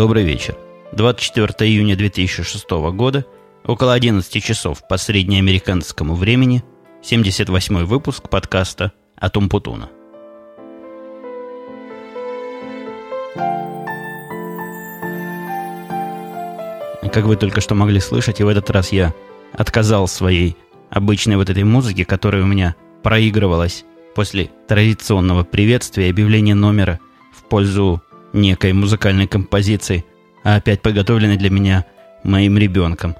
Добрый вечер. 24 июня 2006 года, около 11 часов по среднеамериканскому времени, 78 выпуск подкаста «Атум Путуна». Как вы только что могли слышать, и в этот раз я отказал своей обычной вот этой музыке, которая у меня проигрывалась после традиционного приветствия и объявления номера в пользу некой музыкальной композиции, а опять подготовленной для меня моим ребенком.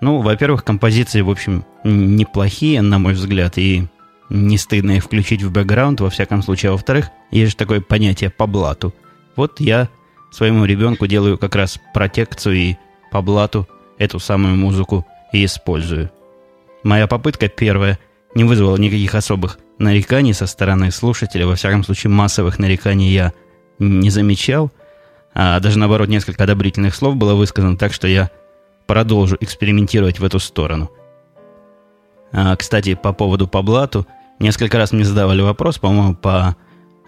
Ну, во-первых, композиции, в общем, неплохие, на мой взгляд, и не стыдно их включить в бэкграунд, во всяком случае. А во-вторых, есть же такое понятие по блату. Вот я своему ребенку делаю как раз протекцию и по блату эту самую музыку и использую. Моя попытка первая не вызвала никаких особых нареканий со стороны слушателя, во всяком случае массовых нареканий я не замечал, а даже наоборот несколько одобрительных слов было высказано, так что я продолжу экспериментировать в эту сторону. А, кстати, по поводу по блату, несколько раз мне задавали вопрос, по-моему, по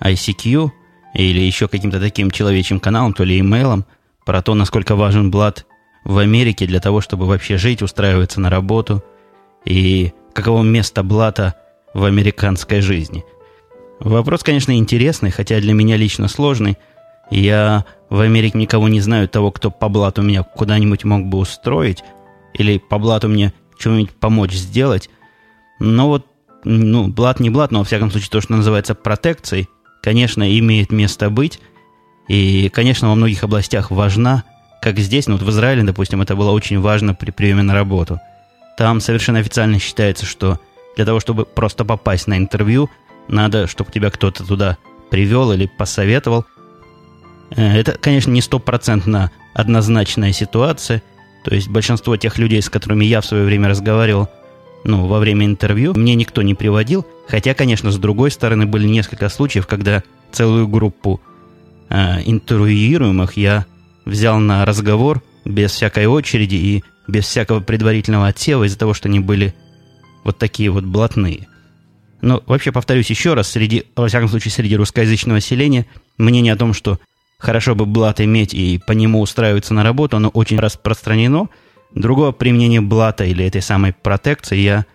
ICQ или еще каким-то таким человечьим каналам, то ли имейлом, про то, насколько важен блат в Америке для того, чтобы вообще жить, устраиваться на работу, и каково место блата в американской жизни – Вопрос, конечно, интересный, хотя для меня лично сложный. Я в Америке никого не знаю того, кто по блату меня куда-нибудь мог бы устроить или по блату мне что-нибудь помочь сделать. Но вот, ну, блат не блат, но во всяком случае то, что называется протекцией, конечно, имеет место быть. И, конечно, во многих областях важна, как здесь, ну вот в Израиле, допустим, это было очень важно при приеме на работу. Там совершенно официально считается, что для того, чтобы просто попасть на интервью – надо, чтобы тебя кто-то туда привел или посоветовал. Э, это, конечно, не стопроцентно однозначная ситуация. То есть большинство тех людей, с которыми я в свое время разговаривал, ну, во время интервью, мне никто не приводил. Хотя, конечно, с другой стороны, были несколько случаев, когда целую группу э, интервьюируемых я взял на разговор без всякой очереди и без всякого предварительного отсева из-за того, что они были вот такие вот блатные. Но вообще, повторюсь еще раз, среди, во всяком случае, среди русскоязычного населения мнение о том, что хорошо бы блат иметь и по нему устраиваться на работу, оно очень распространено. Другого применения блата или этой самой протекции я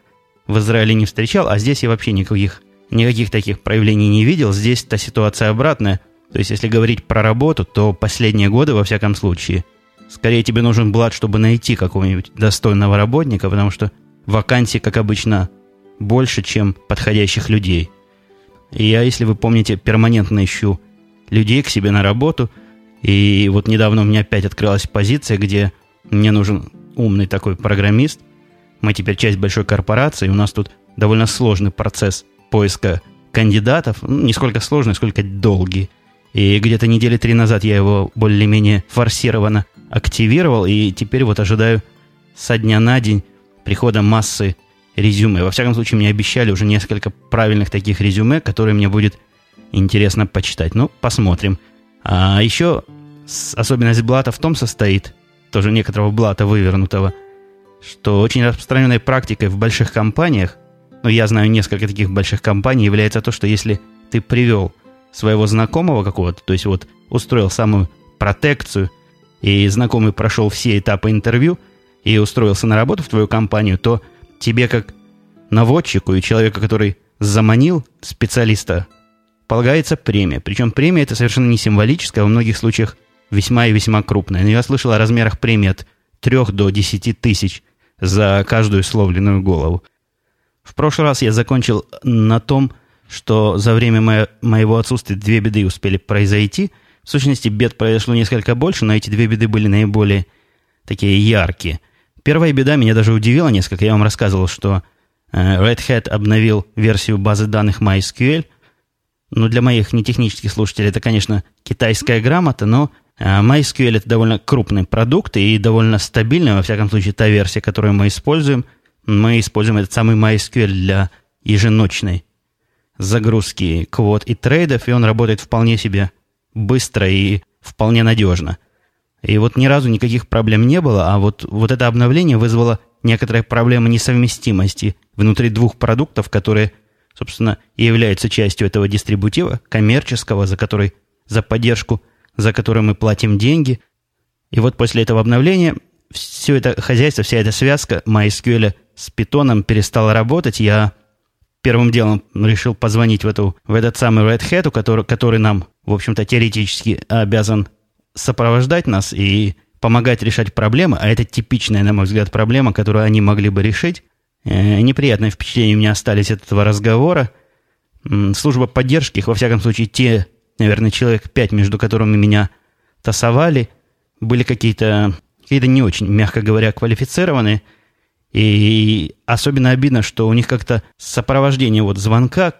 в Израиле не встречал, а здесь я вообще никаких, никаких таких проявлений не видел. Здесь та ситуация обратная. То есть, если говорить про работу, то последние годы, во всяком случае, скорее тебе нужен блат, чтобы найти какого-нибудь достойного работника, потому что вакансии, как обычно, больше, чем подходящих людей. И я, если вы помните, перманентно ищу людей к себе на работу. И вот недавно у меня опять открылась позиция, где мне нужен умный такой программист. Мы теперь часть большой корпорации, у нас тут довольно сложный процесс поиска кандидатов. Ну, не сколько сложный, сколько долгий. И где-то недели три назад я его более-менее форсированно активировал, и теперь вот ожидаю со дня на день прихода массы резюме. Во всяком случае, мне обещали уже несколько правильных таких резюме, которые мне будет интересно почитать. Ну, посмотрим. А еще особенность блата в том состоит, тоже некоторого блата вывернутого, что очень распространенной практикой в больших компаниях, ну, я знаю несколько таких больших компаний, является то, что если ты привел своего знакомого какого-то, то есть вот устроил самую протекцию, и знакомый прошел все этапы интервью и устроился на работу в твою компанию, то тебе как наводчику и человеку, который заманил специалиста, полагается премия. Причем премия это совершенно не символическая, во многих случаях весьма и весьма крупная. Но я слышал о размерах премии от 3 до 10 тысяч за каждую словленную голову. В прошлый раз я закончил на том, что за время мо- моего отсутствия две беды успели произойти. В сущности, бед произошло несколько больше, но эти две беды были наиболее такие яркие – Первая беда меня даже удивила несколько. Я вам рассказывал, что э, Red Hat обновил версию базы данных MySQL. Ну, для моих нетехнических слушателей это, конечно, китайская грамота, но э, MySQL это довольно крупный продукт и довольно стабильный, во всяком случае, та версия, которую мы используем. Мы используем этот самый MySQL для еженочной загрузки квот и трейдов, и он работает вполне себе быстро и вполне надежно – и вот ни разу никаких проблем не было, а вот, вот это обновление вызвало некоторые проблемы несовместимости внутри двух продуктов, которые, собственно, и являются частью этого дистрибутива, коммерческого, за который, за поддержку, за который мы платим деньги. И вот после этого обновления все это хозяйство, вся эта связка MySQL с питоном перестала работать. Я первым делом решил позвонить в, эту, в этот самый Red Hat, который, который нам, в общем-то, теоретически обязан сопровождать нас и помогать решать проблемы, а это типичная, на мой взгляд, проблема, которую они могли бы решить. Э, неприятные впечатления у меня остались от этого разговора. Служба поддержки, их, во всяком случае, те, наверное, человек пять, между которыми меня тасовали, были какие-то какие не очень, мягко говоря, квалифицированные. И особенно обидно, что у них как-то сопровождение вот звонка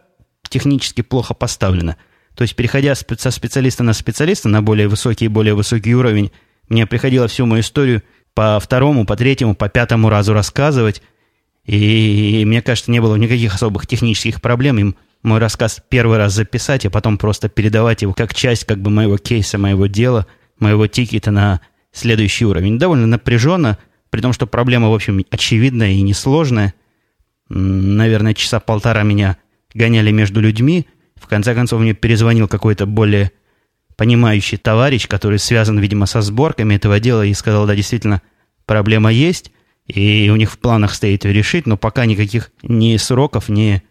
технически плохо поставлено. То есть, переходя со специалиста на специалиста, на более высокий и более высокий уровень, мне приходилось всю мою историю по второму, по третьему, по пятому разу рассказывать. И мне кажется, не было никаких особых технических проблем. Им мой рассказ первый раз записать, а потом просто передавать его как часть как бы моего кейса, моего дела, моего тикета на следующий уровень. Довольно напряженно, при том, что проблема, в общем, очевидная и несложная. Наверное, часа полтора меня гоняли между людьми. В конце концов, мне перезвонил какой-то более понимающий товарищ, который связан, видимо, со сборками этого дела, и сказал, да, действительно, проблема есть, и у них в планах стоит ее решить, но пока никаких ни сроков, ни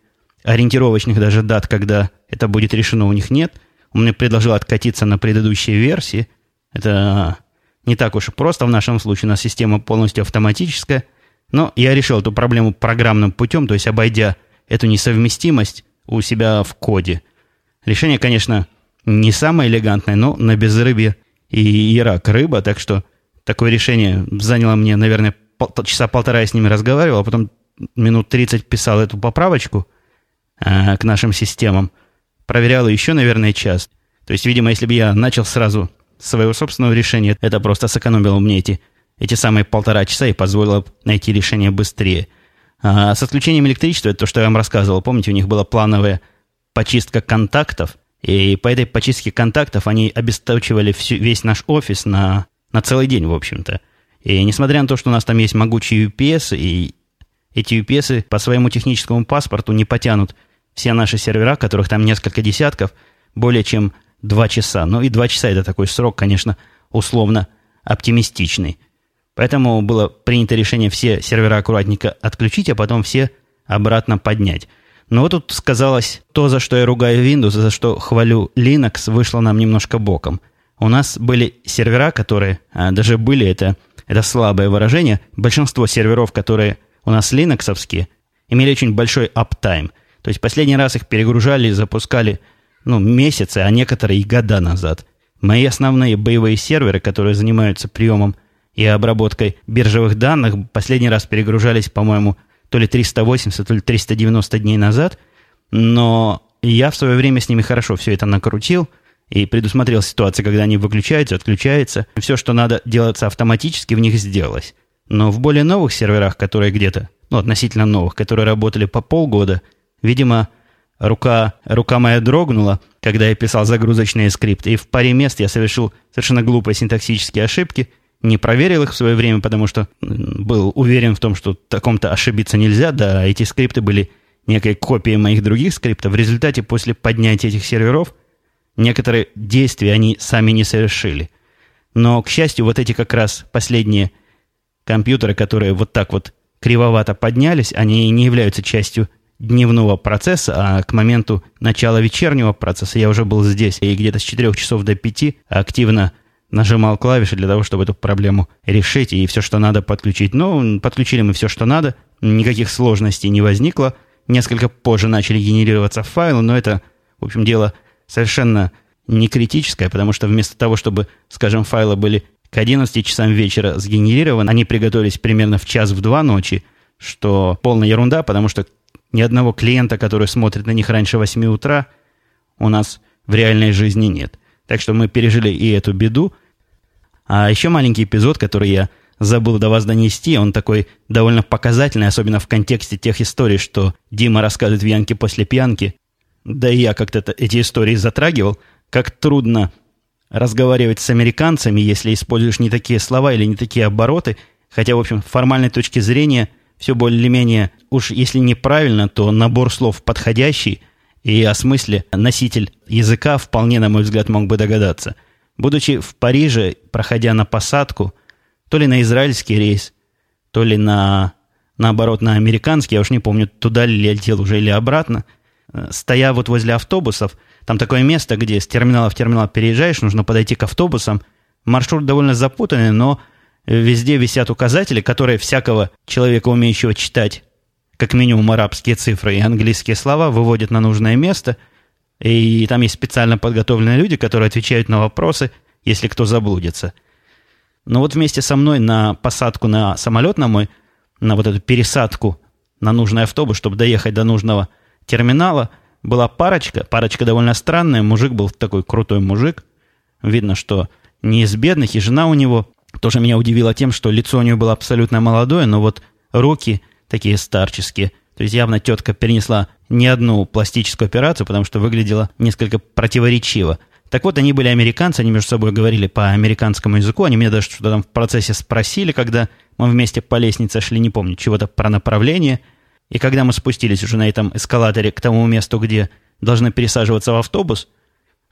ориентировочных даже дат, когда это будет решено, у них нет. Он мне предложил откатиться на предыдущие версии. Это не так уж и просто в нашем случае, у нас система полностью автоматическая. Но я решил эту проблему программным путем, то есть обойдя эту несовместимость у себя в коде. Решение, конечно, не самое элегантное, но на безрыбье и, и рак рыба, так что такое решение заняло мне, наверное, пол, часа полтора я с ними разговаривал, а потом минут 30 писал эту поправочку э, к нашим системам. Проверял еще, наверное, час. То есть, видимо, если бы я начал сразу своего собственного решения, это просто сэкономило мне эти, эти самые полтора часа и позволило найти решение быстрее. А с отключением электричества, это то, что я вам рассказывал, помните, у них была плановая почистка контактов, и по этой почистке контактов они обесточивали всю, весь наш офис на, на целый день, в общем-то. И несмотря на то, что у нас там есть могучие UPS, и эти UPS по своему техническому паспорту не потянут все наши сервера, которых там несколько десятков, более чем два часа. Ну и два часа это такой срок, конечно, условно оптимистичный. Поэтому было принято решение все сервера аккуратненько отключить, а потом все обратно поднять. Но вот тут сказалось то, за что я ругаю Windows, за что хвалю Linux, вышло нам немножко боком. У нас были сервера, которые, а, даже были, это, это слабое выражение, большинство серверов, которые у нас линоксовские, имели очень большой uptime. То есть последний раз их перегружали и запускали ну, месяцы, а некоторые и года назад. Мои основные боевые серверы, которые занимаются приемом и обработкой биржевых данных, последний раз перегружались, по-моему, то ли 380, то ли 390 дней назад, но я в свое время с ними хорошо все это накрутил и предусмотрел ситуации, когда они выключаются, отключаются. Все, что надо делаться автоматически, в них сделалось. Но в более новых серверах, которые где-то, ну, относительно новых, которые работали по полгода, видимо, рука, рука моя дрогнула, когда я писал загрузочные скрипты, и в паре мест я совершил совершенно глупые синтаксические ошибки – не проверил их в свое время, потому что был уверен в том, что таком-то ошибиться нельзя, да, эти скрипты были некой копией моих других скриптов. В результате, после поднятия этих серверов, некоторые действия они сами не совершили. Но, к счастью, вот эти как раз последние компьютеры, которые вот так вот кривовато поднялись, они не являются частью дневного процесса, а к моменту начала вечернего процесса я уже был здесь, и где-то с 4 часов до 5 активно нажимал клавиши для того, чтобы эту проблему решить и все, что надо, подключить. Ну, подключили мы все, что надо, никаких сложностей не возникло. Несколько позже начали генерироваться файлы, но это, в общем, дело совершенно не критическое, потому что вместо того, чтобы, скажем, файлы были к 11 часам вечера сгенерированы, они приготовились примерно в час в два ночи, что полная ерунда, потому что ни одного клиента, который смотрит на них раньше 8 утра, у нас в реальной жизни нет. Так что мы пережили и эту беду. А еще маленький эпизод, который я забыл до вас донести, он такой довольно показательный, особенно в контексте тех историй, что Дима рассказывает в Янке после пьянки. Да и я как-то эти истории затрагивал. Как трудно разговаривать с американцами, если используешь не такие слова или не такие обороты. Хотя, в общем, с формальной точки зрения все более-менее, уж если неправильно, то набор слов подходящий – и о смысле носитель языка вполне, на мой взгляд, мог бы догадаться. Будучи в Париже, проходя на посадку, то ли на израильский рейс, то ли на, наоборот, на американский, я уж не помню, туда ли летел уже или обратно, э, стоя вот возле автобусов, там такое место, где с терминала в терминал переезжаешь, нужно подойти к автобусам. Маршрут довольно запутанный, но везде висят указатели, которые всякого человека, умеющего читать, как минимум арабские цифры и английские слова, выводят на нужное место – и там есть специально подготовленные люди, которые отвечают на вопросы, если кто заблудится. Но вот вместе со мной на посадку на самолет на мой, на вот эту пересадку на нужный автобус, чтобы доехать до нужного терминала, была парочка, парочка довольно странная, мужик был такой крутой мужик, видно, что не из бедных, и жена у него тоже меня удивила тем, что лицо у нее было абсолютно молодое, но вот руки такие старческие, то есть явно тетка перенесла не одну пластическую операцию, потому что выглядела несколько противоречиво. Так вот, они были американцы, они между собой говорили по американскому языку, они меня даже что-то там в процессе спросили, когда мы вместе по лестнице шли, не помню, чего-то про направление. И когда мы спустились уже на этом эскалаторе к тому месту, где должны пересаживаться в автобус,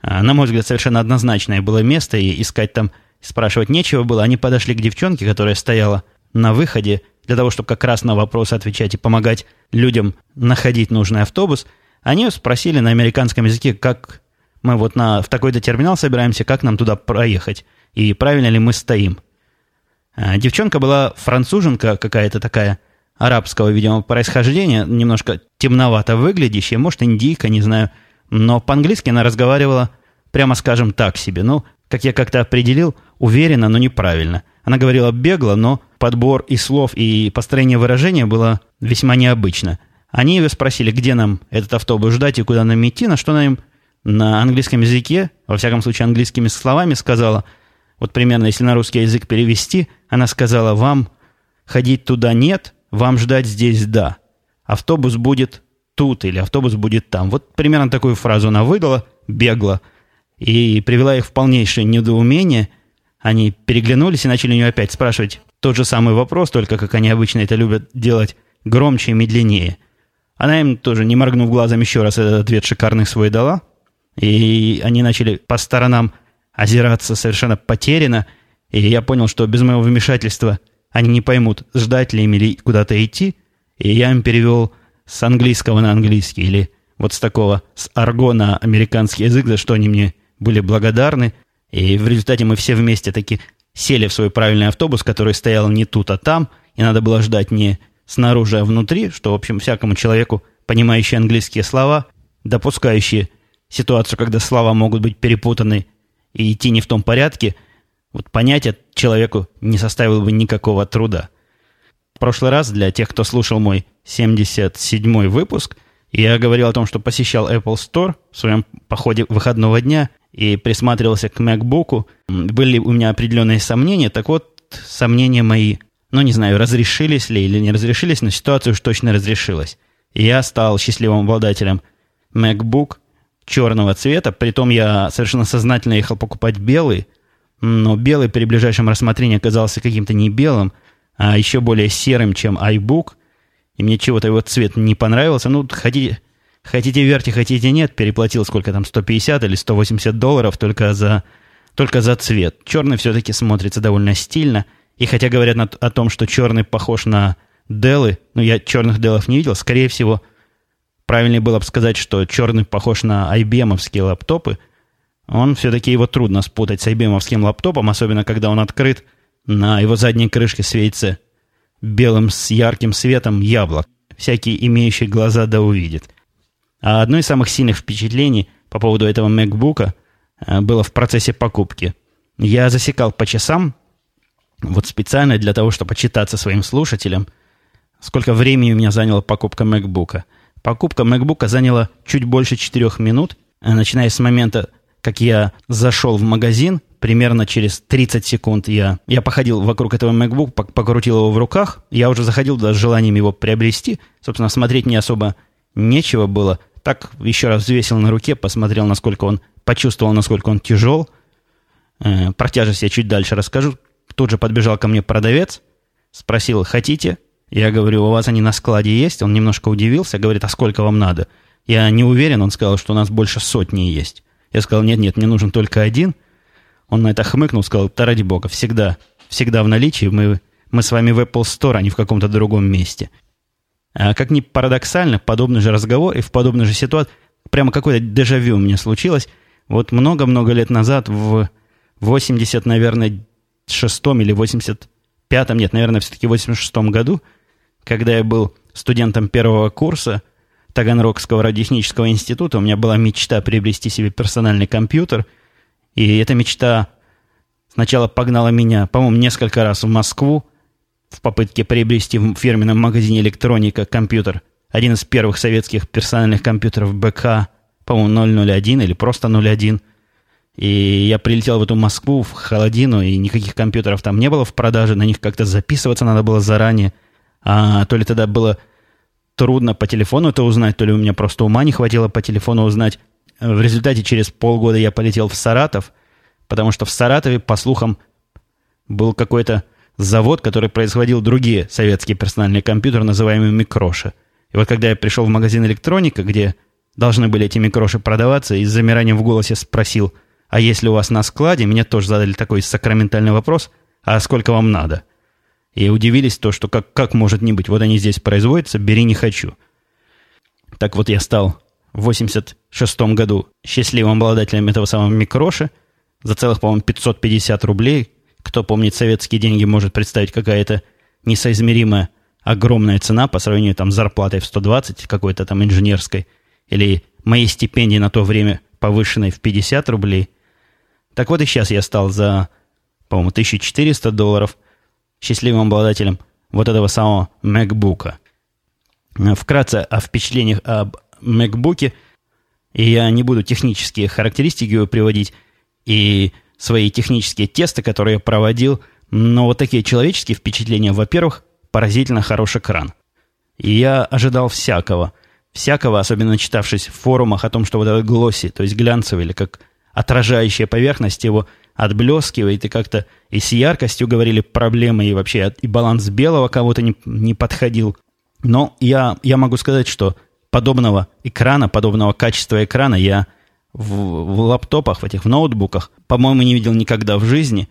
а, на мой взгляд, совершенно однозначное было место, и искать там, спрашивать нечего было. Они подошли к девчонке, которая стояла на выходе, для того, чтобы как раз на вопросы отвечать и помогать людям находить нужный автобус, они спросили на американском языке, как мы вот на, в такой-то терминал собираемся, как нам туда проехать, и правильно ли мы стоим. А, девчонка была француженка какая-то такая, арабского, видимо, происхождения, немножко темновато выглядящая, может, индийка, не знаю, но по-английски она разговаривала, прямо скажем, так себе. Ну, как я как-то определил, уверенно, но неправильно. Она говорила бегло, но подбор и слов, и построение выражения было весьма необычно. Они ее спросили, где нам этот автобус ждать и куда нам идти, на что она им на английском языке, во всяком случае английскими словами сказала, вот примерно если на русский язык перевести, она сказала, вам ходить туда нет, вам ждать здесь да. Автобус будет тут или автобус будет там. Вот примерно такую фразу она выдала, бегла, и привела их в полнейшее недоумение. Они переглянулись и начали у нее опять спрашивать, тот же самый вопрос, только как они обычно это любят делать, громче и медленнее. Она им тоже, не моргнув глазом, еще раз этот ответ шикарный свой дала. И они начали по сторонам озираться совершенно потеряно. И я понял, что без моего вмешательства они не поймут, ждать ли им или куда-то идти. И я им перевел с английского на английский, или вот с такого, с арго на американский язык, за что они мне были благодарны. И в результате мы все вместе таки сели в свой правильный автобус, который стоял не тут, а там, и надо было ждать не снаружи, а внутри, что, в общем, всякому человеку, понимающий английские слова, допускающие ситуацию, когда слова могут быть перепутаны и идти не в том порядке, вот понять это человеку не составило бы никакого труда. В прошлый раз, для тех, кто слушал мой 77-й выпуск, я говорил о том, что посещал Apple Store в своем походе выходного дня и присматривался к MacBook, были у меня определенные сомнения. Так вот, сомнения мои, ну, не знаю, разрешились ли или не разрешились, но ситуация уж точно разрешилась. И я стал счастливым обладателем MacBook черного цвета. Притом я совершенно сознательно ехал покупать белый, но белый при ближайшем рассмотрении оказался каким-то не белым, а еще более серым, чем iBook. И мне чего-то его цвет не понравился. Ну, хотите, Хотите верьте, хотите нет, переплатил сколько там, 150 или 180 долларов только за, только за цвет. Черный все-таки смотрится довольно стильно. И хотя говорят на, о том, что черный похож на Делы, ну я черных Делов не видел, скорее всего, правильнее было бы сказать, что черный похож на IBM-овские лаптопы. Он все-таки его трудно спутать с IBM-овским лаптопом, особенно когда он открыт, на его задней крышке светится белым с ярким светом яблок. Всякий, имеющий глаза, да увидит. А одно из самых сильных впечатлений по поводу этого MacBook э, было в процессе покупки. Я засекал по часам, вот специально для того, чтобы почитаться своим слушателям, сколько времени у меня заняла покупка MacBook. Покупка MacBook заняла чуть больше 4 минут, э, начиная с момента, как я зашел в магазин, примерно через 30 секунд я, я походил вокруг этого MacBook, покрутил его в руках, я уже заходил туда с желанием его приобрести, собственно, смотреть не особо нечего было, так еще раз взвесил на руке, посмотрел, насколько он, почувствовал, насколько он тяжел. Э, про тяжесть я чуть дальше расскажу. Тут же подбежал ко мне продавец, спросил, хотите? Я говорю, у вас они на складе есть? Он немножко удивился, говорит, а сколько вам надо? Я не уверен, он сказал, что у нас больше сотни есть. Я сказал, нет-нет, мне нужен только один. Он на это хмыкнул, сказал, да ради бога, всегда, всегда в наличии, мы, мы с вами в Apple Store, а не в каком-то другом месте. А как ни парадоксально, подобный же разговор и в подобной же ситуации, прямо какое-то дежавю у меня случилось. Вот много-много лет назад, в 80, наверное, шестом или 85-м, нет, наверное, все-таки в 86-м году, когда я был студентом первого курса Таганрогского радиотехнического института, у меня была мечта приобрести себе персональный компьютер, и эта мечта сначала погнала меня, по-моему, несколько раз в Москву в попытке приобрести в фирменном магазине электроника компьютер, один из первых советских персональных компьютеров БК, по-моему, 001 или просто 01. И я прилетел в эту Москву, в холодину, и никаких компьютеров там не было в продаже, на них как-то записываться надо было заранее. А то ли тогда было трудно по телефону это узнать, то ли у меня просто ума не хватило по телефону узнать. В результате через полгода я полетел в Саратов, потому что в Саратове, по слухам, был какой-то завод, который производил другие советские персональные компьютеры, называемые микроши. И вот когда я пришел в магазин электроника, где должны были эти микроши продаваться, и с замиранием в голосе спросил – а если у вас на складе, мне тоже задали такой сакраментальный вопрос, а сколько вам надо? И удивились то, что как, как может не быть, вот они здесь производятся, бери не хочу. Так вот я стал в 86 году счастливым обладателем этого самого микроша за целых, по-моему, 550 рублей. Кто помнит советские деньги, может представить, какая это несоизмеримая огромная цена по сравнению там, с зарплатой в 120 какой-то там инженерской или моей стипендии на то время повышенной в 50 рублей – так вот и сейчас я стал за, по-моему, 1400 долларов счастливым обладателем вот этого самого MacBook. Вкратце о впечатлениях об MacBook. И я не буду технические характеристики его приводить и свои технические тесты, которые я проводил, но вот такие человеческие впечатления, во-первых, поразительно хороший экран. И я ожидал всякого. Всякого, особенно читавшись в форумах о том, что вот этот глосси, то есть глянцевый, или как отражающая поверхность его отблескивает, и как-то и с яркостью говорили проблемы, и вообще и баланс белого кого-то не, не подходил. Но я, я могу сказать, что подобного экрана, подобного качества экрана я в, в лаптопах, в этих в ноутбуках, по-моему, не видел никогда в жизни.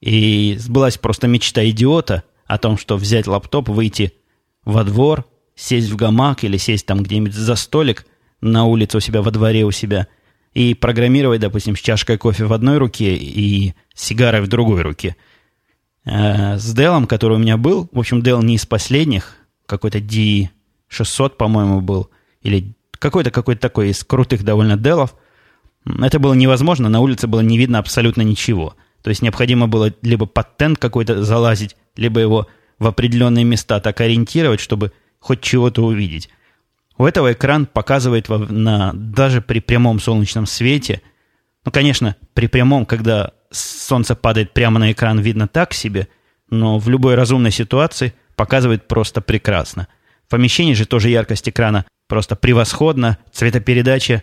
И сбылась просто мечта идиота о том, что взять лаптоп, выйти во двор, сесть в гамак или сесть там где-нибудь за столик на улице у себя во дворе у себя – и программировать, допустим, с чашкой кофе в одной руке и сигарой в другой руке. Э, с Dell, который у меня был, в общем, Dell не из последних, какой-то D600, по-моему, был, или какой-то какой-то такой из крутых довольно Dell, это было невозможно, на улице было не видно абсолютно ничего. То есть необходимо было либо под тент какой-то залазить, либо его в определенные места так ориентировать, чтобы хоть чего-то увидеть. У этого экран показывает на, даже при прямом солнечном свете, ну, конечно, при прямом, когда солнце падает прямо на экран, видно так себе, но в любой разумной ситуации показывает просто прекрасно. В помещении же тоже яркость экрана просто превосходна, цветопередача.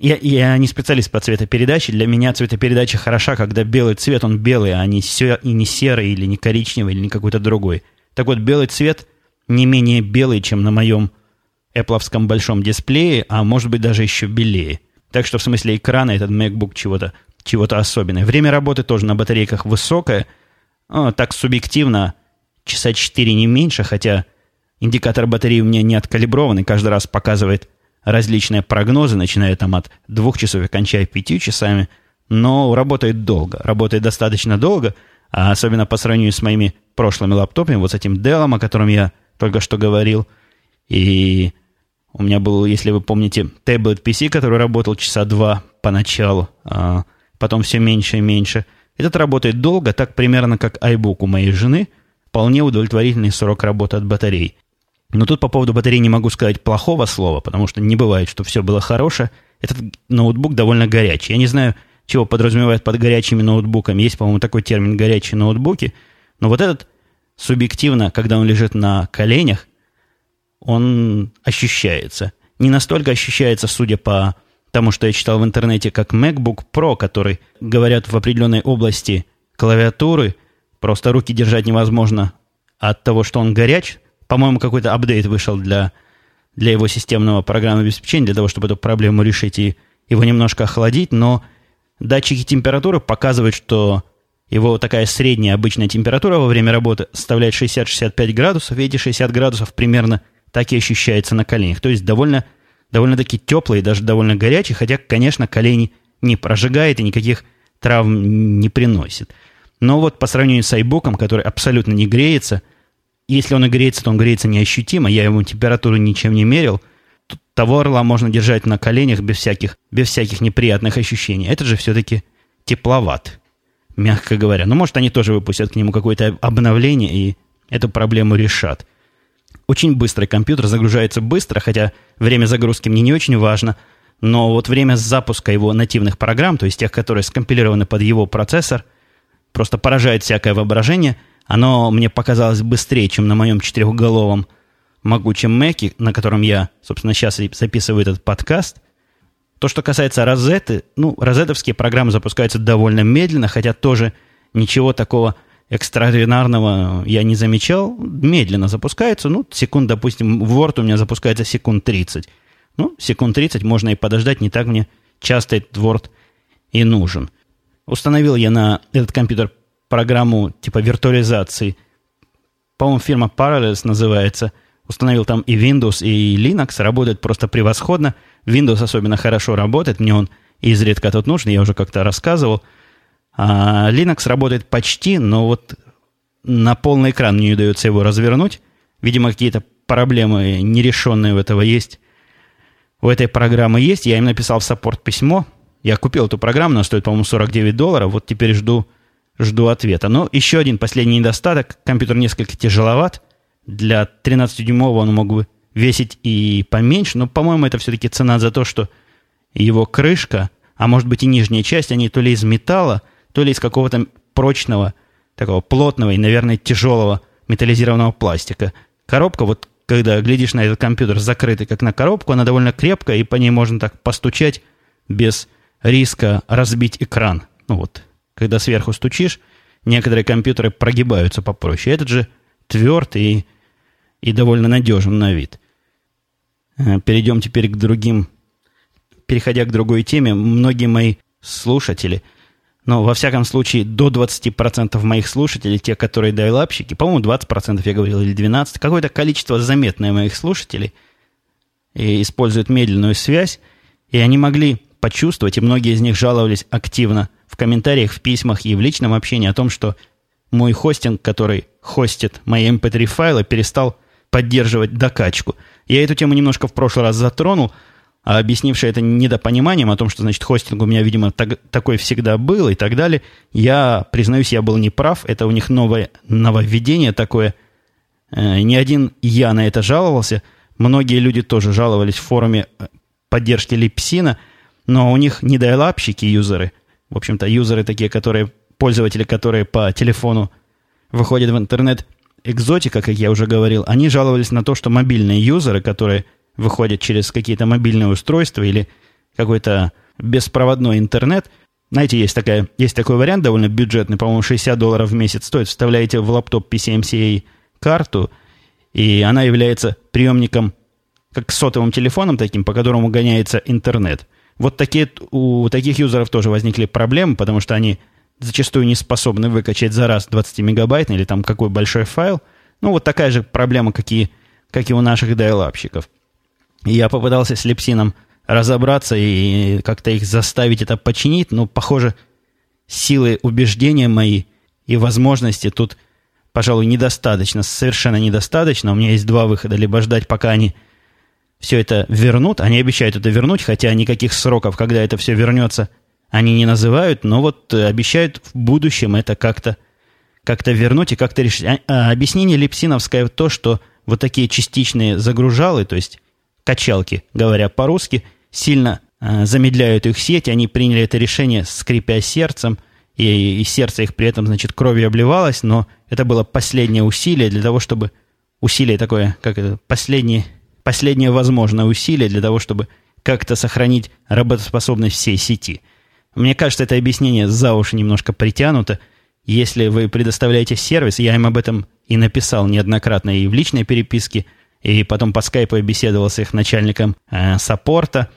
Я, я не специалист по цветопередаче, для меня цветопередача хороша, когда белый цвет, он белый, а не, се, и не серый, или не коричневый, или не какой-то другой. Так вот, белый цвет не менее белый, чем на моем Apple большом дисплее, а может быть даже еще белее. Так что в смысле экрана этот MacBook чего-то чего особенное. Время работы тоже на батарейках высокое. Ну, так субъективно часа 4 не меньше, хотя индикатор батареи у меня не откалиброванный, каждый раз показывает различные прогнозы, начиная там от 2 часов и кончая 5 часами, но работает долго, работает достаточно долго, а особенно по сравнению с моими прошлыми лаптопами, вот с этим Dell, о котором я только что говорил, и у меня был, если вы помните, таблет PC, который работал часа два поначалу, а потом все меньше и меньше. Этот работает долго, так примерно как iBook у моей жены. Вполне удовлетворительный срок работы от батарей. Но тут по поводу батареи не могу сказать плохого слова, потому что не бывает, что все было хорошее. Этот ноутбук довольно горячий. Я не знаю, чего подразумевают под горячими ноутбуками. Есть, по-моему, такой термин «горячие ноутбуки». Но вот этот субъективно, когда он лежит на коленях, он ощущается. Не настолько ощущается, судя по тому, что я читал в интернете, как MacBook Pro, который, говорят, в определенной области клавиатуры просто руки держать невозможно от того, что он горяч. По-моему, какой-то апдейт вышел для, для его системного программного обеспечения, для того, чтобы эту проблему решить и его немножко охладить, но датчики температуры показывают, что его такая средняя обычная температура во время работы составляет 60-65 градусов, и эти 60 градусов примерно так и ощущается на коленях. То есть довольно, довольно-таки теплый даже довольно горячий, хотя, конечно, колени не прожигает и никаких травм не приносит. Но вот по сравнению с iBook, который абсолютно не греется, если он и греется, то он греется неощутимо, я ему температуру ничем не мерил, того орла можно держать на коленях без всяких, без всяких неприятных ощущений. Это же все-таки тепловат мягко говоря. Но, может, они тоже выпустят к нему какое-то обновление и эту проблему решат. Очень быстрый компьютер, загружается быстро, хотя время загрузки мне не очень важно, но вот время запуска его нативных программ, то есть тех, которые скомпилированы под его процессор, просто поражает всякое воображение. Оно мне показалось быстрее, чем на моем четырехголовом могучем Mac, на котором я, собственно, сейчас записываю этот подкаст. То, что касается розеты, ну, розетовские программы запускаются довольно медленно, хотя тоже ничего такого экстраординарного я не замечал. Медленно запускаются, ну, секунд, допустим, Word у меня запускается секунд 30. Ну, секунд 30 можно и подождать, не так мне часто этот Word и нужен. Установил я на этот компьютер программу типа виртуализации. По-моему, фирма Parallels называется. Установил там и Windows, и Linux. Работает просто превосходно. Windows особенно хорошо работает, мне он изредка тут нужен, я уже как-то рассказывал. А Linux работает почти, но вот на полный экран мне не удается его развернуть. Видимо, какие-то проблемы нерешенные у этого есть. У этой программы есть. Я им написал в саппорт письмо. Я купил эту программу, она стоит, по-моему, 49 долларов. Вот теперь жду, жду ответа. Но еще один последний недостаток. Компьютер несколько тяжеловат. Для 13-дюймового он мог бы весить и поменьше, но, по-моему, это все-таки цена за то, что его крышка, а может быть и нижняя часть, они то ли из металла, то ли из какого-то прочного, такого плотного и, наверное, тяжелого металлизированного пластика. Коробка, вот когда глядишь на этот компьютер закрытый, как на коробку, она довольно крепкая, и по ней можно так постучать без риска разбить экран. Ну вот, когда сверху стучишь, некоторые компьютеры прогибаются попроще. Этот же твердый и, довольно надежен на вид. Э, перейдем теперь к другим. Переходя к другой теме, многие мои слушатели, но во всяком случае до 20% моих слушателей, те, которые дайлапщики, по-моему, 20% я говорил, или 12%, какое-то количество заметное моих слушателей и используют медленную связь, и они могли почувствовать, и многие из них жаловались активно в комментариях, в письмах и в личном общении о том, что мой хостинг, который хостит мои mp3-файлы, эм перестал поддерживать докачку – я эту тему немножко в прошлый раз затронул, а объяснивший это недопониманием о том, что, значит, хостинг у меня, видимо, так, такой всегда был и так далее, я, признаюсь, я был неправ. Это у них новое нововведение такое. Э, не один я на это жаловался. Многие люди тоже жаловались в форуме э, поддержки Липсина, но у них не дайлапщики юзеры. В общем-то, юзеры такие, которые, пользователи, которые по телефону выходят в интернет, экзотика, как я уже говорил, они жаловались на то, что мобильные юзеры, которые выходят через какие-то мобильные устройства или какой-то беспроводной интернет, знаете, есть, такая, есть такой вариант довольно бюджетный, по-моему, 60 долларов в месяц стоит. Вставляете в лаптоп PCMCA карту, и она является приемником, как сотовым телефоном таким, по которому гоняется интернет. Вот такие, у таких юзеров тоже возникли проблемы, потому что они зачастую не способны выкачать за раз 20-мегабайтный или там какой большой файл. Ну, вот такая же проблема, как и, как и у наших дайлапщиков. Я попытался с лепсином разобраться и как-то их заставить это починить, но, похоже, силы убеждения мои и возможности тут, пожалуй, недостаточно, совершенно недостаточно. У меня есть два выхода. Либо ждать, пока они все это вернут. Они обещают это вернуть, хотя никаких сроков, когда это все вернется, они не называют, но вот э, обещают в будущем это как-то как вернуть и как-то решить. А, а, объяснение Липсиновское то, что вот такие частичные загружалы, то есть качалки, говоря по-русски, сильно э, замедляют их сеть. Они приняли это решение, скрипя сердцем, и, и сердце их при этом, значит, кровью обливалось, но это было последнее усилие для того, чтобы... Усилие такое, как это, последнее, последнее возможное усилие для того, чтобы как-то сохранить работоспособность всей сети – мне кажется, это объяснение за уши немножко притянуто. Если вы предоставляете сервис, я им об этом и написал неоднократно и в личной переписке, и потом по скайпу беседовал с их начальником э, саппорта.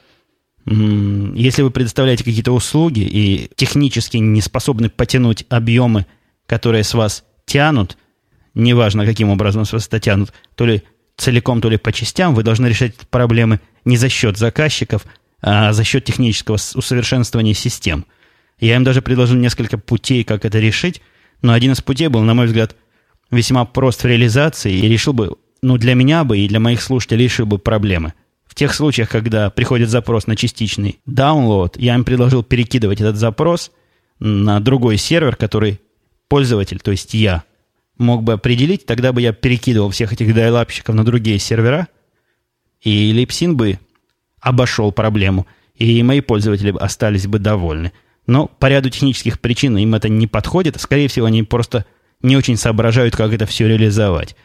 Если вы предоставляете какие-то услуги и технически не способны потянуть объемы, которые с вас тянут, неважно каким образом с вас это тянут, то ли целиком, то ли по частям, вы должны решать проблемы не за счет заказчиков, а за счет технического усовершенствования систем. Я им даже предложил несколько путей, как это решить, но один из путей был, на мой взгляд, весьма прост в реализации и решил бы, ну, для меня бы и для моих слушателей решил бы проблемы – тех случаях, когда приходит запрос на частичный download, я им предложил перекидывать этот запрос на другой сервер, который пользователь, то есть я, мог бы определить, тогда бы я перекидывал всех этих дайлапщиков на другие сервера, и Липсин бы обошел проблему, и мои пользователи остались бы довольны. Но по ряду технических причин им это не подходит. Скорее всего, они просто не очень соображают, как это все реализовать.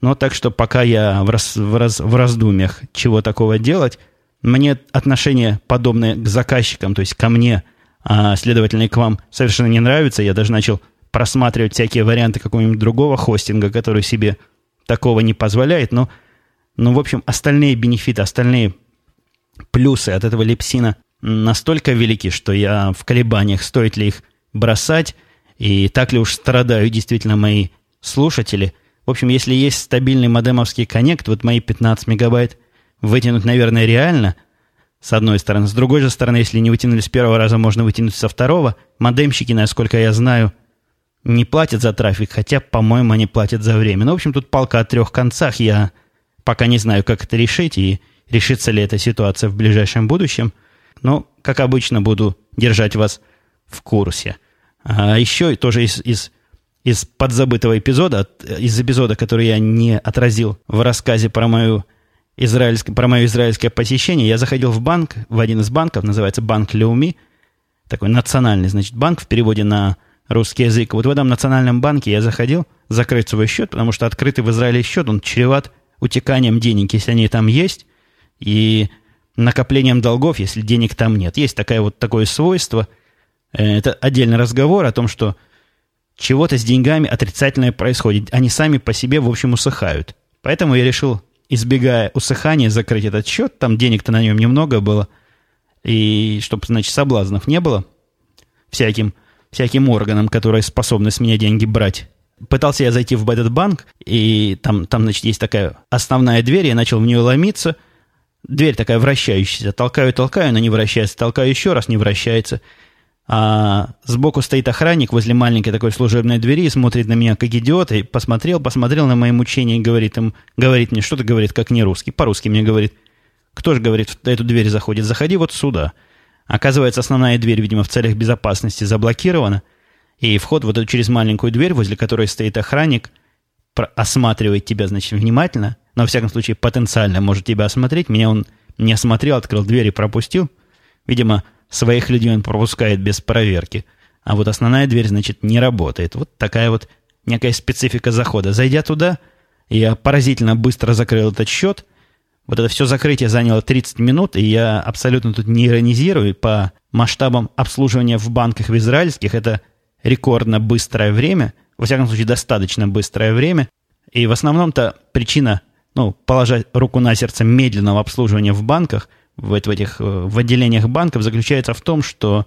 Но так что пока я в, раз, в, раз, в раздумьях, чего такого делать, мне отношение подобное к заказчикам, то есть ко мне, а следовательно и к вам, совершенно не нравится. Я даже начал просматривать всякие варианты какого-нибудь другого хостинга, который себе такого не позволяет. Но, но в общем, остальные бенефиты, остальные плюсы от этого липсина настолько велики, что я в колебаниях, стоит ли их бросать, и так ли уж страдают действительно мои слушатели – в общем, если есть стабильный модемовский коннект, вот мои 15 мегабайт вытянуть, наверное, реально, с одной стороны. С другой же стороны, если не вытянули с первого раза, можно вытянуть со второго. Модемщики, насколько я знаю, не платят за трафик, хотя, по-моему, они платят за время. Ну, в общем, тут палка о трех концах. Я пока не знаю, как это решить и решится ли эта ситуация в ближайшем будущем. Но, как обычно, буду держать вас в курсе. А еще тоже из, из из подзабытого эпизода, из эпизода, который я не отразил в рассказе про мою израильское, про мое израильское посещение, я заходил в банк, в один из банков, называется Банк Леуми, такой национальный, значит, банк в переводе на русский язык. Вот в этом национальном банке я заходил закрыть свой счет, потому что открытый в Израиле счет, он чреват утеканием денег, если они там есть, и накоплением долгов, если денег там нет. Есть такое вот такое свойство. Э, это отдельный разговор о том, что чего-то с деньгами отрицательное происходит. Они сами по себе, в общем, усыхают. Поэтому я решил, избегая усыхания, закрыть этот счет. Там денег-то на нем немного было. И чтобы, значит, соблазнов не было всяким, всяким органам, которые способны с меня деньги брать. Пытался я зайти в этот банк, и там, там, значит, есть такая основная дверь, я начал в нее ломиться. Дверь такая вращающаяся. Толкаю, толкаю, она не вращается. Толкаю еще раз, не вращается а сбоку стоит охранник возле маленькой такой служебной двери и смотрит на меня как идиот, и посмотрел, посмотрел на мои мучения и говорит, им, говорит мне, что-то говорит, как не русский, по-русски мне говорит, кто же, говорит, в эту дверь заходит, заходи вот сюда. Оказывается, основная дверь, видимо, в целях безопасности заблокирована, и вход вот через маленькую дверь, возле которой стоит охранник, осматривает тебя, значит, внимательно, но, во всяком случае, потенциально может тебя осмотреть. Меня он не осмотрел, открыл дверь и пропустил. Видимо, Своих людей он пропускает без проверки. А вот основная дверь, значит, не работает. Вот такая вот некая специфика захода. Зайдя туда, я поразительно быстро закрыл этот счет. Вот это все закрытие заняло 30 минут, и я абсолютно тут не иронизирую. По масштабам обслуживания в банках в израильских это рекордно быстрое время. Во всяком случае, достаточно быстрое время. И в основном-то причина, ну, положить руку на сердце медленного обслуживания в банках – в, этих э, в отделениях банков заключается в том, что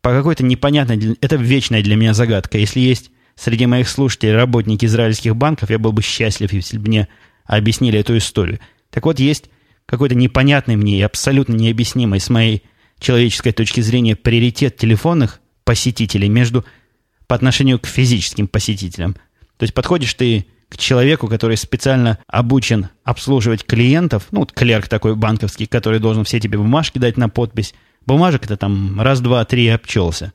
по какой-то непонятной... Это вечная для меня загадка. Если есть среди моих слушателей работники израильских банков, я был бы счастлив, если бы мне объяснили эту историю. Так вот, есть какой-то непонятный мне и абсолютно необъяснимый с моей человеческой точки зрения приоритет телефонных посетителей между по отношению к физическим посетителям. То есть подходишь ты к человеку, который специально обучен обслуживать клиентов, ну, вот клерк такой банковский, который должен все тебе бумажки дать на подпись. Бумажек это там раз, два, три обчелся.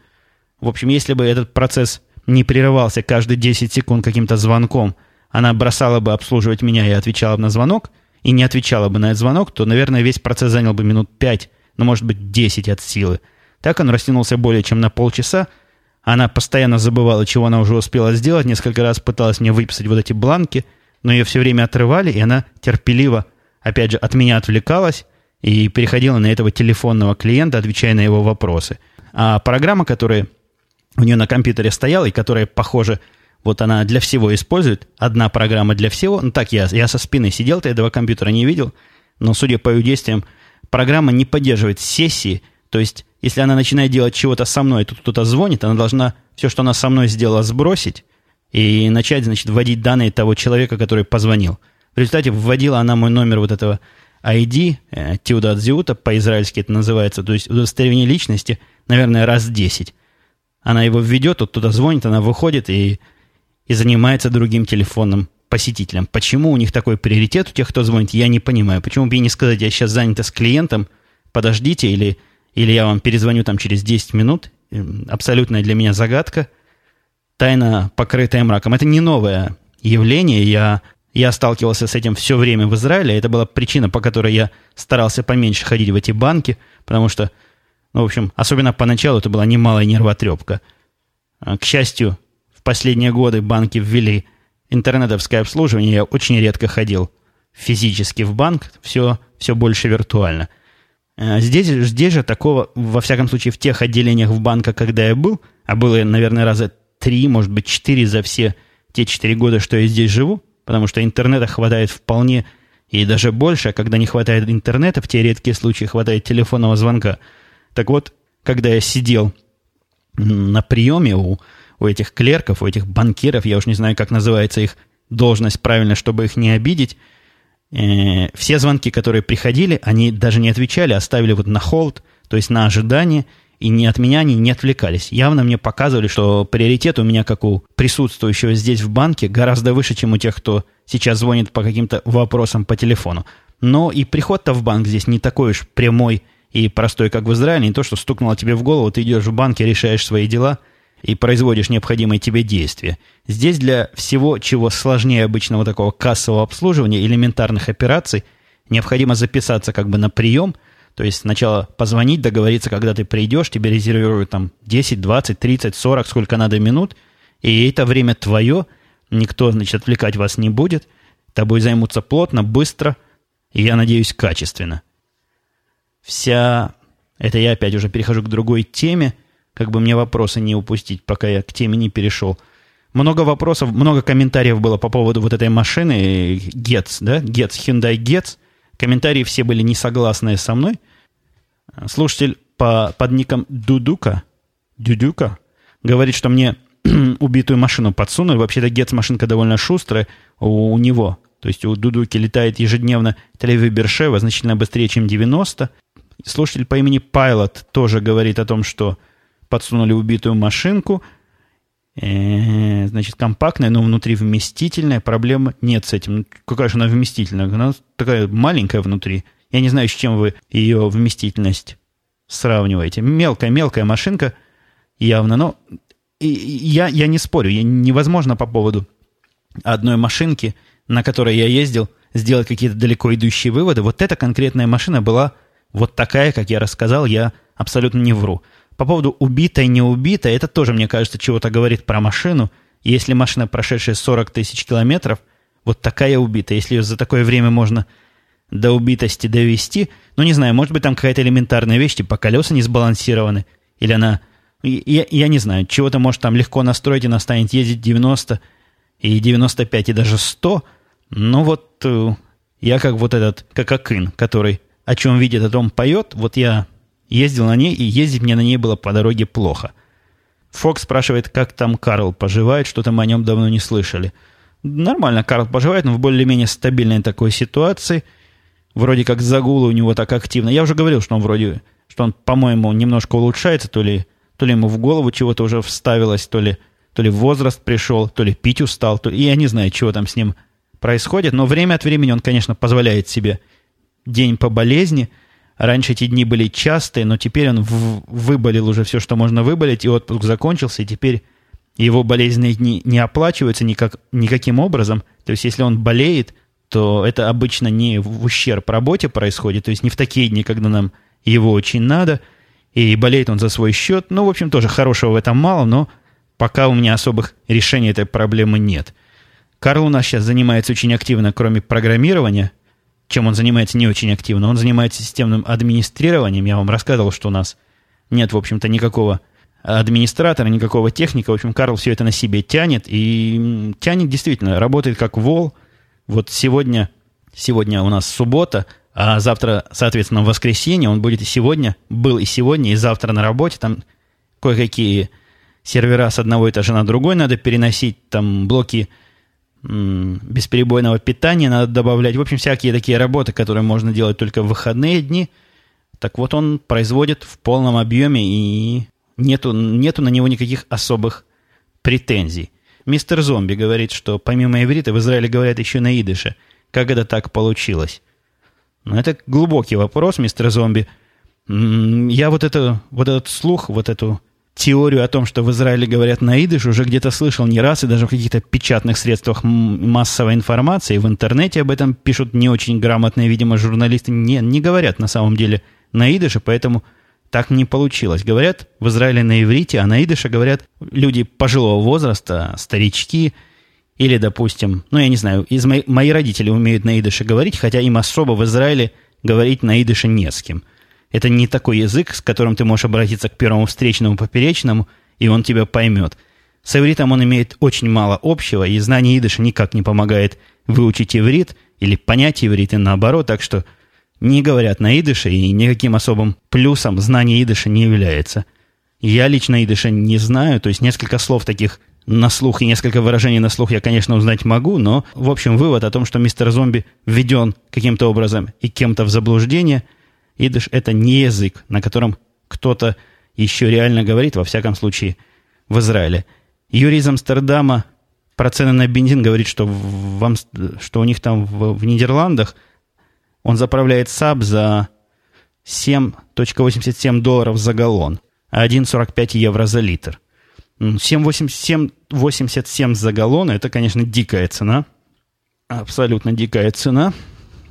В общем, если бы этот процесс не прерывался каждые 10 секунд каким-то звонком, она бросала бы обслуживать меня и отвечала бы на звонок, и не отвечала бы на этот звонок, то, наверное, весь процесс занял бы минут 5, ну, может быть, 10 от силы. Так он растянулся более чем на полчаса, она постоянно забывала, чего она уже успела сделать, несколько раз пыталась мне выписать вот эти бланки, но ее все время отрывали, и она терпеливо, опять же, от меня отвлекалась и переходила на этого телефонного клиента, отвечая на его вопросы. А программа, которая у нее на компьютере стояла, и которая, похоже, вот она для всего использует, одна программа для всего, ну так я, я со спины сидел, ты этого компьютера не видел, но судя по ее действиям, программа не поддерживает сессии, то есть если она начинает делать чего-то со мной, тут кто-то звонит, она должна все, что она со мной сделала, сбросить и начать, значит, вводить данные того человека, который позвонил. В результате вводила она мой номер вот этого ID, Тиуда Дзиута, по-израильски это называется, то есть удостоверение личности, наверное, раз 10. Она его введет, тут кто-то звонит, она выходит и, и занимается другим телефонным посетителям. Почему у них такой приоритет у тех, кто звонит, я не понимаю. Почему бы ей не сказать, я сейчас занята с клиентом, подождите, или, или я вам перезвоню там через 10 минут. Абсолютная для меня загадка. Тайна, покрытая мраком. Это не новое явление. Я, я сталкивался с этим все время в Израиле. Это была причина, по которой я старался поменьше ходить в эти банки, потому что, ну, в общем, особенно поначалу это была немалая нервотрепка. А, к счастью, последние годы банки ввели интернетовское обслуживание я очень редко ходил физически в банк, все, все больше виртуально. Э, здесь, здесь же такого, во всяком случае, в тех отделениях в банка, когда я был, а было, наверное, раза три, может быть, четыре за все те четыре года, что я здесь живу, потому что интернета хватает вполне и даже больше, а когда не хватает интернета, в те редкие случаи хватает телефонного звонка. Так вот, когда я сидел на приеме у у этих клерков, у этих банкиров, я уж не знаю, как называется их должность правильно, чтобы их не обидеть, э, все звонки, которые приходили, они даже не отвечали, оставили вот на холд, то есть на ожидание, и ни от меня они не отвлекались. Явно мне показывали, что приоритет у меня, как у присутствующего здесь в банке, гораздо выше, чем у тех, кто сейчас звонит по каким-то вопросам по телефону. Но и приход-то в банк здесь не такой уж прямой и простой, как в Израиле. Не то, что стукнуло тебе в голову, ты идешь в банк и решаешь свои дела – и производишь необходимые тебе действия. Здесь для всего, чего сложнее обычного такого кассового обслуживания, элементарных операций, необходимо записаться как бы на прием, то есть сначала позвонить, договориться, когда ты придешь, тебе резервируют там 10, 20, 30, 40, сколько надо минут, и это время твое, никто, значит, отвлекать вас не будет, тобой займутся плотно, быстро, и, я надеюсь, качественно. Вся... Это я опять уже перехожу к другой теме – как бы мне вопросы не упустить, пока я к теме не перешел. Много вопросов, много комментариев было по поводу вот этой машины Getz, да, Getz, Hyundai Getz. Комментарии все были не согласные со мной. Слушатель по, под ником Дудука, Дудука, говорит, что мне убитую машину подсунули. Вообще-то Getz машинка довольно шустрая у, у него. То есть у Дудуки летает ежедневно Тель-Авив Бершева значительно быстрее, чем 90. Слушатель по имени Pilot тоже говорит о том, что подсунули убитую машинку. Э, значит, компактная, но внутри вместительная. Проблем нет с этим. Какая же она вместительная? Она такая маленькая внутри. Я не знаю, с чем вы ее вместительность сравниваете. Мелкая-мелкая машинка явно, но и, я, я не спорю. Я, невозможно по поводу одной машинки, на которой я ездил, сделать какие-то далеко идущие выводы. Вот эта конкретная машина была вот такая, как я рассказал, я абсолютно не вру. По поводу убитой, не убитой, это тоже, мне кажется, чего-то говорит про машину. Если машина, прошедшая 40 тысяч километров, вот такая убитая, если ее за такое время можно до убитости довести, ну, не знаю, может быть, там какая-то элементарная вещь, типа колеса не сбалансированы, или она... Я, я не знаю, чего-то, может, там легко настроить, и она станет ездить 90 и 95, и даже 100, но вот э, я как вот этот, как Акын, который о чем видит, о том поет, вот я Ездил на ней, и ездить мне на ней было по дороге плохо. Фокс спрашивает, как там Карл поживает, что-то мы о нем давно не слышали. Нормально Карл поживает, но в более-менее стабильной такой ситуации. Вроде как загулы у него так активно. Я уже говорил, что он вроде, что он, по-моему, немножко улучшается, то ли, то ли ему в голову чего-то уже вставилось, то ли, то ли возраст пришел, то ли пить устал, то ли... Я не знаю, чего там с ним происходит, но время от времени он, конечно, позволяет себе день по болезни – Раньше эти дни были частые, но теперь он выболел уже все, что можно выболеть, и отпуск закончился, и теперь его болезненные дни не оплачиваются никак, никаким образом. То есть, если он болеет, то это обычно не в ущерб работе происходит, то есть не в такие дни, когда нам его очень надо, и болеет он за свой счет. Ну, в общем, тоже хорошего в этом мало, но пока у меня особых решений этой проблемы нет. Карл у нас сейчас занимается очень активно, кроме программирования – чем он занимается не очень активно. Он занимается системным администрированием. Я вам рассказывал, что у нас нет, в общем-то, никакого администратора, никакого техника. В общем, Карл все это на себе тянет. И тянет действительно, работает как вол. Вот сегодня, сегодня у нас суббота, А завтра, соответственно, воскресенье он будет и сегодня, был и сегодня, и завтра на работе. Там кое-какие сервера с одного этажа на другой надо переносить, там блоки бесперебойного питания надо добавлять. В общем, всякие такие работы, которые можно делать только в выходные дни. Так вот, он производит в полном объеме, и нету, нету на него никаких особых претензий. Мистер Зомби говорит, что помимо иврита в Израиле говорят еще на идыше. Как это так получилось? Ну, это глубокий вопрос, мистер Зомби. Я вот, это, вот этот слух, вот эту теорию о том, что в Израиле говорят на идыш, уже где-то слышал не раз, и даже в каких-то печатных средствах массовой информации, в интернете об этом пишут не очень грамотные, видимо, журналисты, не, не говорят на самом деле на идыше, поэтому так не получилось. Говорят в Израиле на иврите, а на идыше говорят люди пожилого возраста, старички, или, допустим, ну, я не знаю, из мои, мои родители умеют на идыше говорить, хотя им особо в Израиле говорить на идыше не с кем – это не такой язык, с которым ты можешь обратиться к первому встречному поперечному, и он тебя поймет. С ивритом он имеет очень мало общего, и знание идыша никак не помогает выучить иврит или понять иврит, и наоборот, так что не говорят на идыше, и никаким особым плюсом знание идыша не является. Я лично идыша не знаю, то есть несколько слов таких на слух и несколько выражений на слух я, конечно, узнать могу, но, в общем, вывод о том, что мистер Зомби введен каким-то образом и кем-то в заблуждение – Идыш – это не язык, на котором кто-то еще реально говорит, во всяком случае, в Израиле. Юрий из Амстердама про цены на бензин говорит, что, в, что у них там в, в Нидерландах он заправляет САБ за 7.87 долларов за галлон, а 1,45 евро за литр. 7,87 за галлон – это, конечно, дикая цена. Абсолютно дикая цена.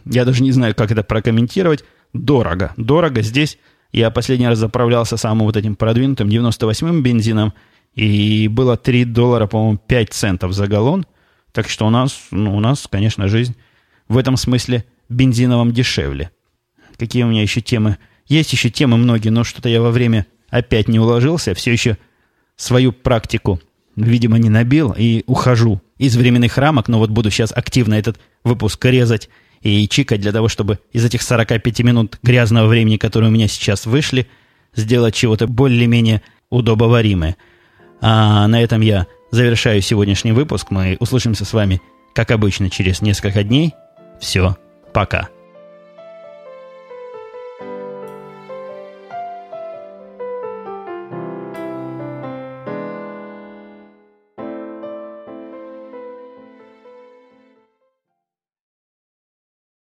Я даже не знаю, как это прокомментировать дорого. Дорого здесь. Я последний раз заправлялся самым вот этим продвинутым 98-м бензином, и было 3 доллара, по-моему, 5 центов за галлон. Так что у нас, ну, у нас, конечно, жизнь в этом смысле бензиновом дешевле. Какие у меня еще темы? Есть еще темы многие, но что-то я во время опять не уложился. Все еще свою практику, видимо, не набил и ухожу из временных рамок. Но вот буду сейчас активно этот выпуск резать и чикать для того, чтобы из этих 45 минут грязного времени, которые у меня сейчас вышли, сделать чего-то более-менее удобоваримое. А на этом я завершаю сегодняшний выпуск. Мы услышимся с вами, как обычно, через несколько дней. Все, пока.